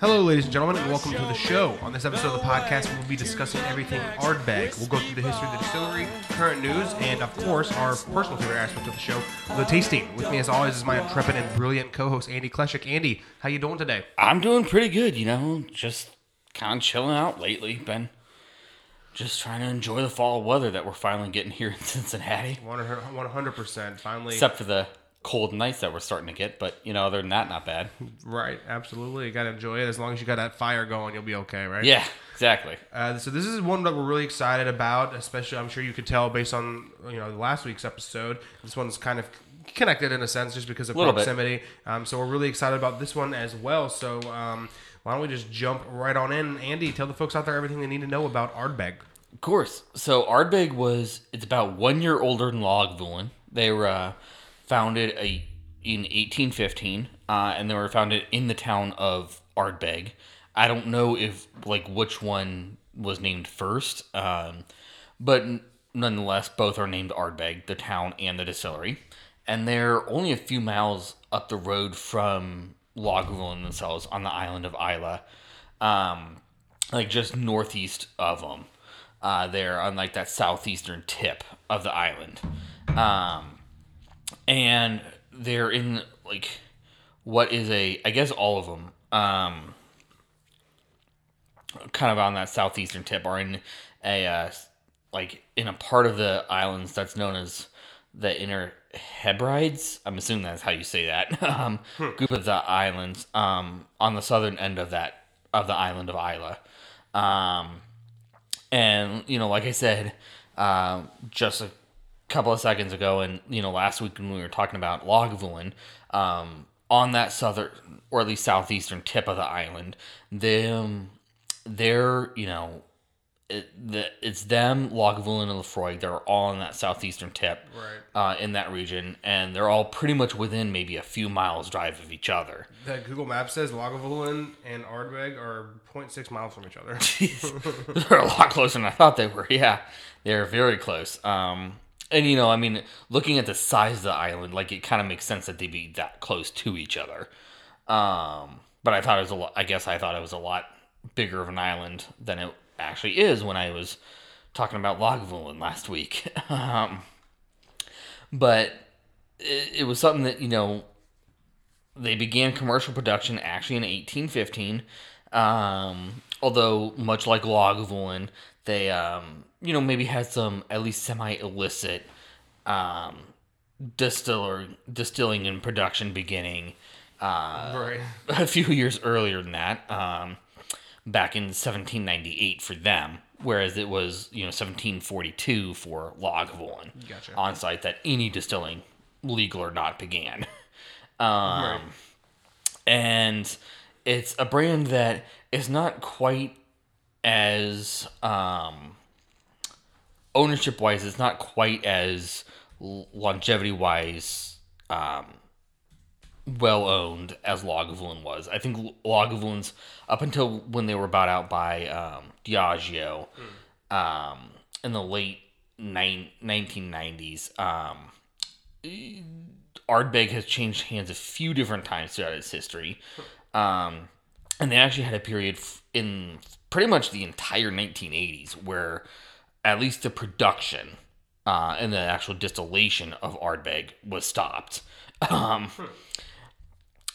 Hello, ladies and gentlemen, and welcome to the show. On this episode of the podcast, we'll be discussing everything Ardbeg. We'll go through the history of the distillery, current news, and of course, our personal favorite aspect of the show, the tasting. With me, as always, is my intrepid and brilliant co-host Andy Kleshik. Andy, how you doing today? I'm doing pretty good, you know, just kind of chilling out lately. Been just trying to enjoy the fall weather that we're finally getting here in Cincinnati. One hundred percent. Finally, Except for the cold nights that we're starting to get, but you know, other than that, not bad. right? Absolutely, you gotta enjoy it. As long as you got that fire going, you'll be okay, right? Yeah, exactly. Uh, so this is one that we're really excited about, especially I'm sure you could tell based on you know last week's episode. This one's kind of connected in a sense just because of proximity. Um, so we're really excited about this one as well. So um, why don't we just jump right on in? Andy, tell the folks out there everything they need to know about Ardbeg. Of course. So Ardbeg was it's about one year older than Lagavulin. They were uh, founded a, in 1815, uh, and they were founded in the town of Ardbeg. I don't know if like which one was named first, um, but nonetheless, both are named Ardbeg, the town and the distillery, and they're only a few miles up the road from Lagavulin themselves on the island of Islay, um, like just northeast of them uh, there on like that southeastern tip of the island. Um, and they're in like what is a I guess all of them um, kind of on that southeastern tip are in a uh, like in a part of the islands that's known as the inner Hebrides. I'm assuming that's how you say that. um, group of the islands um, on the southern end of that of the island of Islay. Um, and you know, like I said, uh, just a couple of seconds ago, and you know, last week when we were talking about Lagavulin, um, on that southern or at least southeastern tip of the island, them, they're you know, it, the, it's them, Lagavulin, and Laphroaig. They're all on that southeastern tip, Right. uh, in that region, and they're all pretty much within maybe a few miles drive of each other. The Google Maps says Lagavulin and Ardbeg are 0.6 miles from each other. they're a lot closer than I thought they were. Yeah, they're very close. Um, and you know, I mean, looking at the size of the island, like it kind of makes sense that they'd be that close to each other. Um, but I thought it was a lot. I guess I thought it was a lot bigger of an island than it actually is when I was talking about Lagavulin last week. um, but it, it was something that you know they began commercial production actually in 1815. Um, although much like Lagavulin, they um, you know maybe had some at least semi illicit um, distiller distilling and production beginning uh, right. a few years earlier than that, um, back in 1798 for them, whereas it was you know 1742 for Lagavulin Gotcha. on site that any distilling, legal or not, began. Um, Right. and it's a brand that is not quite as um, ownership wise. It's not quite as longevity wise um, well owned as Lagavulin was. I think Lagavulin's up until when they were bought out by um, Diageo um, in the late nine, 1990s. Um, Ardbeg has changed hands a few different times throughout its history. Um, and they actually had a period in pretty much the entire 1980s where at least the production uh, and the actual distillation of Ardbeg was stopped. Um,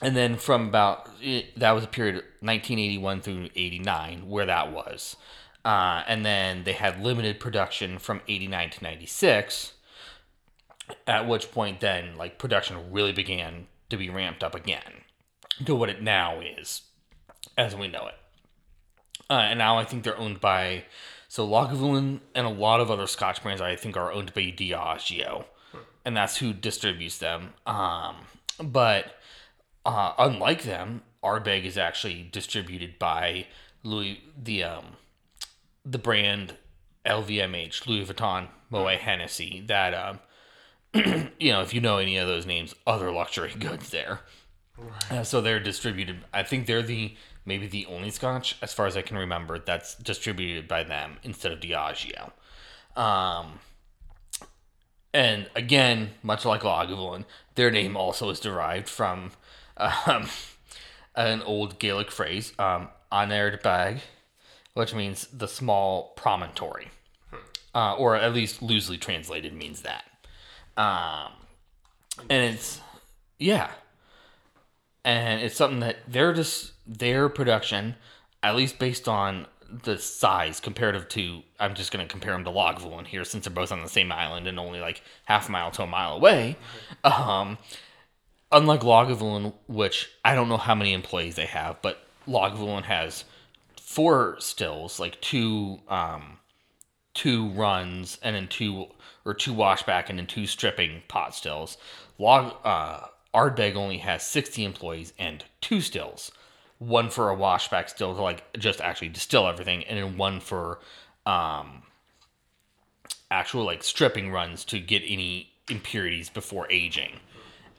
and then from about it, that was a period 1981 through 89 where that was. Uh, and then they had limited production from 89 to 96 at which point then like production really began to be ramped up again to what it now is as we know it. Uh, and now i think they're owned by so lagavulin and a lot of other scotch brands i think are owned by diageo. And that's who distributes them. Um, but uh, unlike them ardbeg is actually distributed by louis the um, the brand lvmh louis vuitton moet hennessy that um, you know, if you know any of those names, other luxury goods there. Uh, so they're distributed. I think they're the maybe the only Scotch, as far as I can remember, that's distributed by them instead of Diageo. Um, and again, much like Lagavulin, their name also is derived from um, an old Gaelic phrase, um, Anaird Bag, which means the small promontory. Uh, or at least loosely translated means that. Um, and it's, yeah. And it's something that they're just, their production, at least based on the size comparative to, I'm just going to compare them to Lagavulin here since they're both on the same island and only like half a mile to a mile away. Um, unlike Lagavulin, which I don't know how many employees they have, but Lagavulin has four stills, like two um, two runs, and then two or two washback, and then two stripping pot stills. Log uh, Ardbeg only has sixty employees and two stills, one for a washback still to like just actually distill everything, and then one for um, actual like stripping runs to get any impurities before aging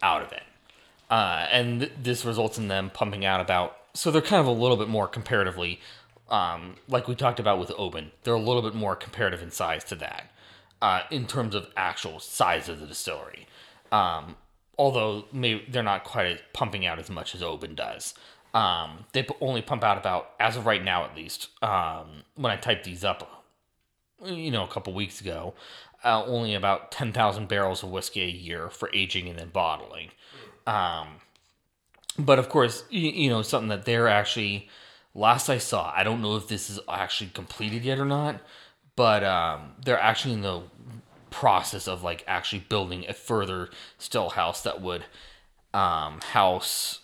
out of it. Uh, and th- this results in them pumping out about so they're kind of a little bit more comparatively um, like we talked about with Oban, they're a little bit more comparative in size to that uh, in terms of actual size of the distillery. Um, although maybe they're not quite pumping out as much as Oban does. Um, they p- only pump out about, as of right now at least, um, when I typed these up, you know, a couple weeks ago, uh, only about 10,000 barrels of whiskey a year for aging and then bottling. Um, but of course, you, you know, something that they're actually last I saw, I don't know if this is actually completed yet or not, but um, they're actually in the process of like actually building a further still house that would um, house,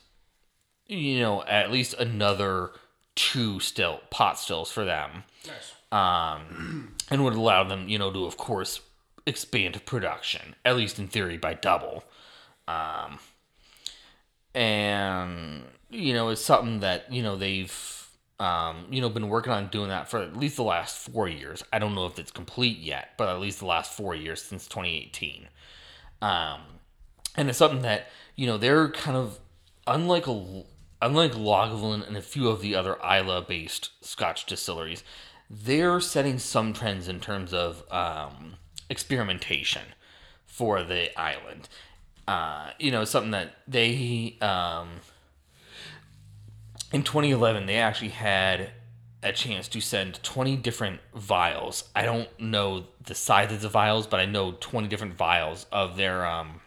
you know, at least another two still pot stills for them. Nice. Um, and would allow them, you know, to of course expand production, at least in theory, by double. Um, and you know, it's something that you know they've um, you know, been working on doing that for at least the last four years. I don't know if it's complete yet, but at least the last four years since 2018. Um, and it's something that you know they're kind of unlike a unlike Lagavulin and a few of the other Islay-based Scotch distilleries. They're setting some trends in terms of um, experimentation for the island. Uh, you know, something that they um, in 2011 they actually had a chance to send 20 different vials. I don't know the size of the vials, but I know 20 different vials of their um,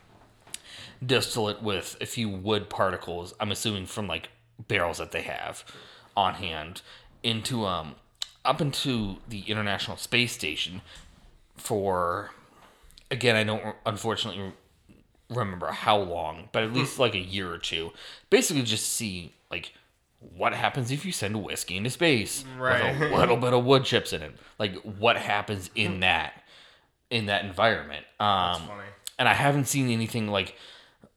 distillate with a few wood particles. I'm assuming from like barrels that they have on hand into um up into the International Space Station for again I don't unfortunately remember how long, but at least like a year or two. Basically just see like what happens if you send whiskey into space Right. with a little bit of wood chips in it? Like what happens in that in that environment? Um, funny. and I haven't seen anything like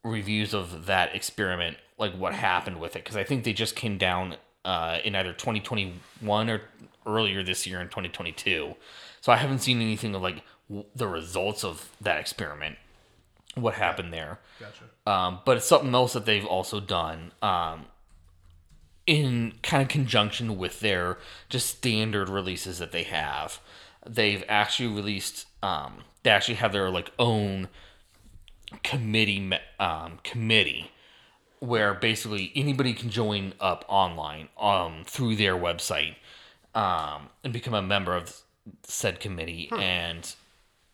reviews of that experiment, like what happened with it, because I think they just came down uh, in either 2021 or earlier this year in 2022. So I haven't seen anything of like w- the results of that experiment, what happened there. Gotcha. Um, but it's something else that they've also done um, in kind of conjunction with their just standard releases that they have. They've actually released. Um, they actually have their like own committee um, committee where basically anybody can join up online um, through their website um, and become a member of said committee and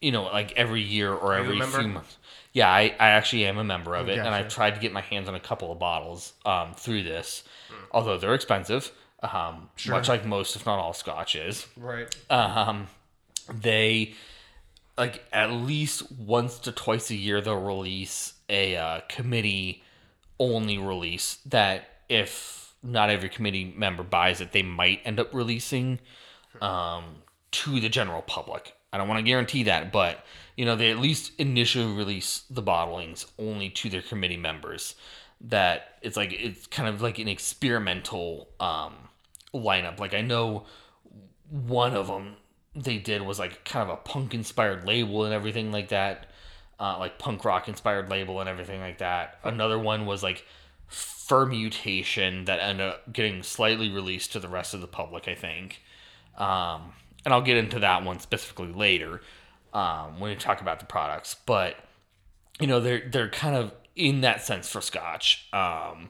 you know like every year or you a every few months. Yeah I, I actually am a member of it and i've tried to get my hands on a couple of bottles um, through this although they're expensive um, much like most if not all scotch is. Right. um, they like at least once to twice a year they'll release a uh, committee only release that if not every committee member buys it they might end up releasing um, to the general public i don't want to guarantee that but you know they at least initially release the bottlings only to their committee members. That it's like it's kind of like an experimental um, lineup. Like i know one of them they did was like kind of a punk inspired label and everything like that uh, like punk rock inspired label and everything like that. Another one was like Fermutation that ended up getting slightly released to the rest of the public, I think. Um, and I'll get into that one specifically later um, when we talk about the products. But you know, they're they're kind of in that sense for Scotch um,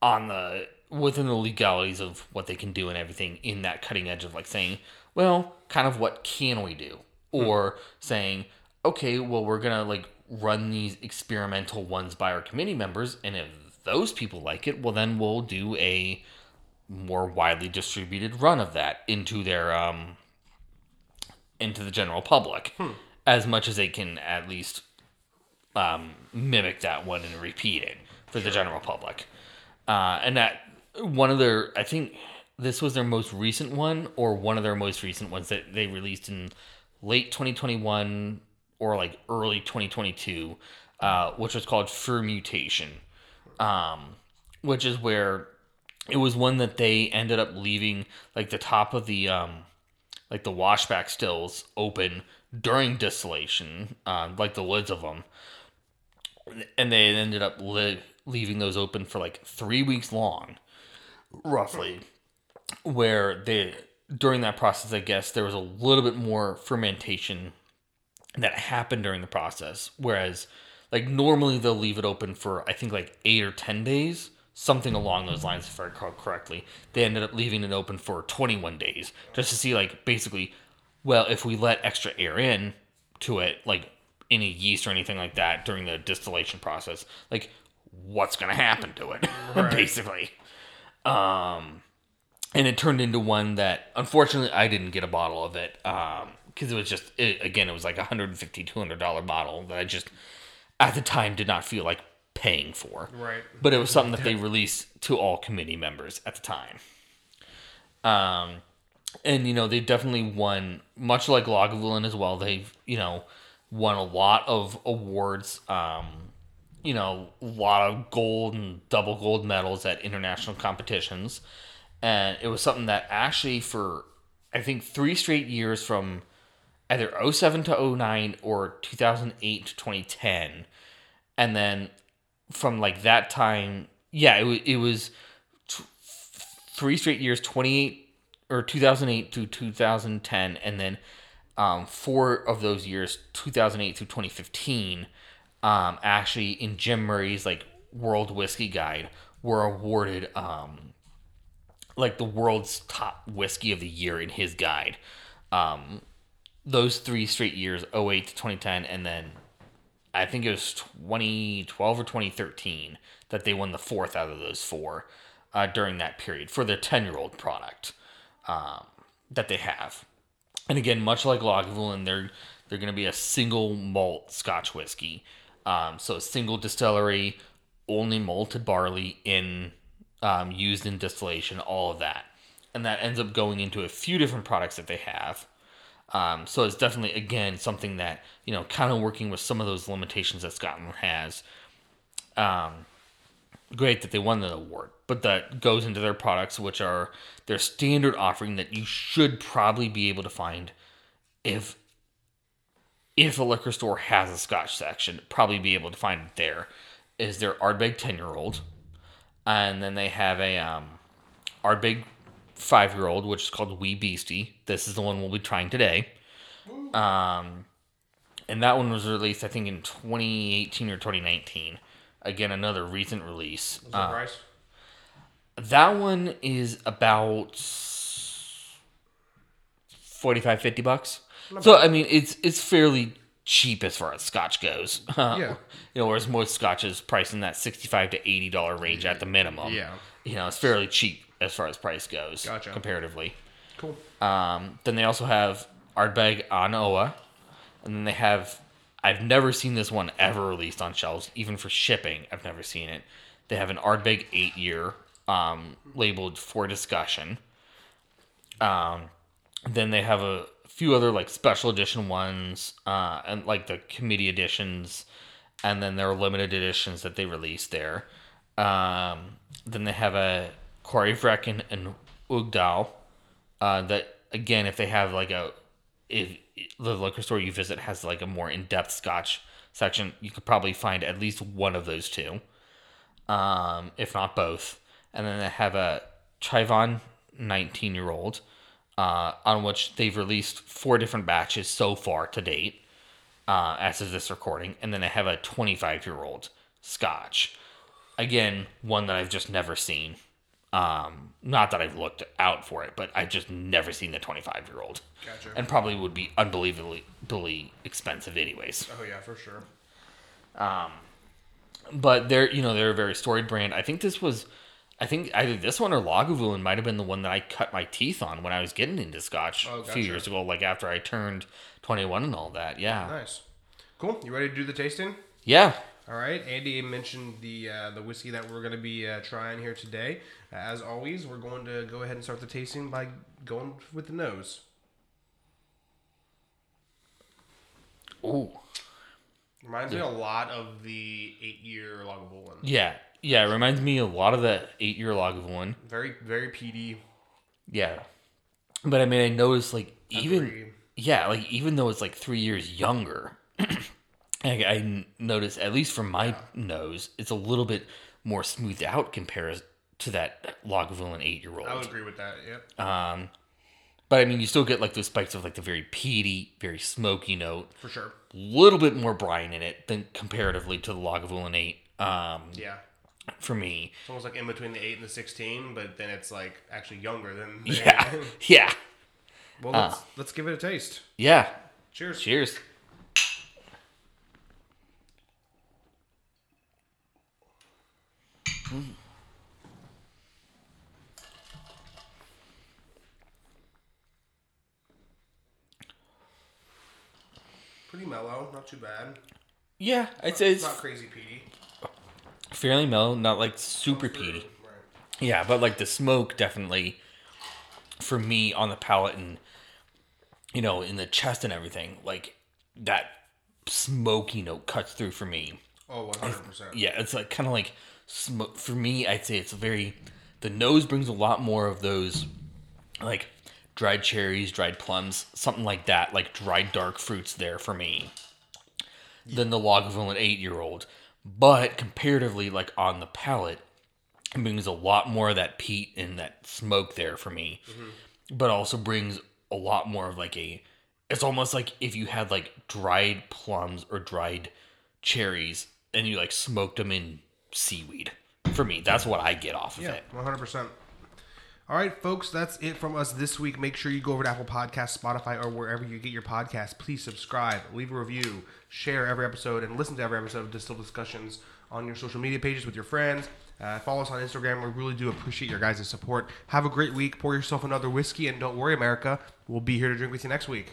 on the within the legalities of what they can do and everything in that cutting edge of like saying, well, kind of what can we do, or saying, okay, well, we're gonna like run these experimental ones by our committee members, and if those people like it, well, then we'll do a more widely distributed run of that into their um into the general public as much as they can at least um, mimic that one and repeat it for the general public. Uh, and that one of their, I think this was their most recent one, or one of their most recent ones that they released in late 2021 or like early 2022, uh, which was called Fermutation, um, which is where it was one that they ended up leaving like the top of the um, like the washback stills open during distillation, uh, like the lids of them, and they ended up li- leaving those open for like three weeks long, roughly. Where they during that process, I guess there was a little bit more fermentation that happened during the process, whereas like normally they'll leave it open for I think like eight or ten days, something along those lines, if I recall correctly. They ended up leaving it open for 21 days just to see like basically, well, if we let extra air in to it, like any yeast or anything like that during the distillation process, like what's gonna happen to it, basically. Um, and it turned into one that unfortunately I didn't get a bottle of it um because it was just it, again it was like a 150 200 dollar bottle that I just at the time did not feel like paying for. Right. but it was something that they released to all committee members at the time. Um and you know they definitely won much like Lagavulin as well they've you know won a lot of awards um you know a lot of gold and double gold medals at international competitions. And it was something that actually for I think three straight years from either 07 to 09 or 2008 to 2010 and then from like that time yeah it, it was t- three straight years 28 or 2008 to 2010 and then um, four of those years 2008 through 2015 um, actually in jim murray's like world whiskey guide were awarded um, like the world's top whiskey of the year in his guide. Um, those three straight years, 08 to 2010, and then I think it was 2012 or 2013 that they won the fourth out of those four uh, during that period for their 10 year old product um, that they have. And again, much like Lagavulin, they're they're going to be a single malt Scotch whiskey. Um, so a single distillery, only malted barley in um, used in distillation, all of that, and that ends up going into a few different products that they have. Um, so it's definitely again something that you know, kind of working with some of those limitations that Scotland has. Um, great that they won the award, but that goes into their products, which are their standard offering that you should probably be able to find if if a liquor store has a Scotch section, probably be able to find it there. Is their Ardbeg ten year old, and then they have a um, Ardbeg five year old, which is called Wee Beastie. This is the one we'll be trying today. Um, and that one was released, I think, in 2018 or 2019. Again, another recent release. What's the Uh, price? that one is about 45 50 bucks. So I mean, it's it's fairly cheap as far as scotch goes. Yeah. You know, whereas most scotches priced in that 65 to 80 dollar range at the minimum. Yeah. You know, it's fairly cheap as far as price goes Gotcha. comparatively. Cool. Um, then they also have Ardbeg An Oa, and then they have. I've never seen this one ever released on shelves, even for shipping. I've never seen it. They have an Ardbeg eight year, um, labeled for discussion. Um, then they have a few other like special edition ones, uh, and like the committee editions, and then there are limited editions that they release there. Um, then they have a Corryvreckan and Uigeadail. Uh, that again, if they have like a, if the liquor store you visit has like a more in depth Scotch section, you could probably find at least one of those two. um, if not both. And then they have a Chivon 19 year old, uh, on which they've released four different batches so far to date, uh, as of this recording. And then I have a 25 year old Scotch. Again, one that I've just never seen. Um, not that I've looked out for it, but I've just never seen the 25 year old. Gotcha. And probably would be unbelievably expensive, anyways. Oh yeah, for sure. but they're you know they're a very storied brand. I think this was, I think either this one or Lagavulin might have been the one that I cut my teeth on when I was getting into Scotch Oh, a few years ago, like after I turned twenty one and all that. Yeah, Nice. Cool. You ready to do the tasting? yeah. All right. Andy mentioned the uh, the whiskey that we're going to be uh, trying here today. As always, we're going to go ahead and start the tasting by going with the nose. Ooh, Reminds me a lot of the eight year Lagavulin. yeah, yeah. It reminds me a lot of the eight year Lagavulin. Very very peaty. Yeah, but I mean, I noticed like even Agree. yeah, like even though it's like three years younger, I, I notice, at least from my nose, it's a little bit more smoothed out compared to that Lagavulin eight year old. I would agree with that. Yep. Um, but I mean, you still get like those spikes of like the very peaty, very smoky note, For sure. A little bit more brine in it than comparatively to the Lagavulin eight. Um, Yeah. for me, It's almost like in between the eight and the sixteen, but then it's like actually younger than. Yeah, yeah, well, let's, let's give it a taste. yeah. Cheers. Cheers. Mm-hmm. Pretty mellow, not too bad. Yeah, say It's it's not crazy peaty. fairly mellow, not like super peaty. Right. Yeah, but like the smoke definitely for me on the palate and you know in the chest and everything, like that smoky note cuts through for me. Oh, 100%. Yeah, it's like kind of like smoke for me. I'd say it's a very the nose brings a lot more of those like dried cherries, dried plums, something like that, like dried dark fruits there for me. Than the Lagavulin eight year old, but comparatively, like on the palate, it brings a lot more of that peat and that smoke there for me, mm-hmm. but also brings a lot more of like a. It's almost like if you had like dried plums or dried cherries and you like smoked them in seaweed. For me, that's what I get off of Yeah, it. 100%. All right, folks, that's it from us this week. Make sure you go over to Apple Podcasts, Spotify, or wherever you get your podcasts. Please subscribe, leave a review, share every episode, and listen to every episode of Distill Discussions on your social media pages with your friends. Uh, follow us on Instagram. We really do appreciate your guys' support. Have a great week. Pour yourself another whiskey, and don't worry, America. We'll be here to drink with you next week.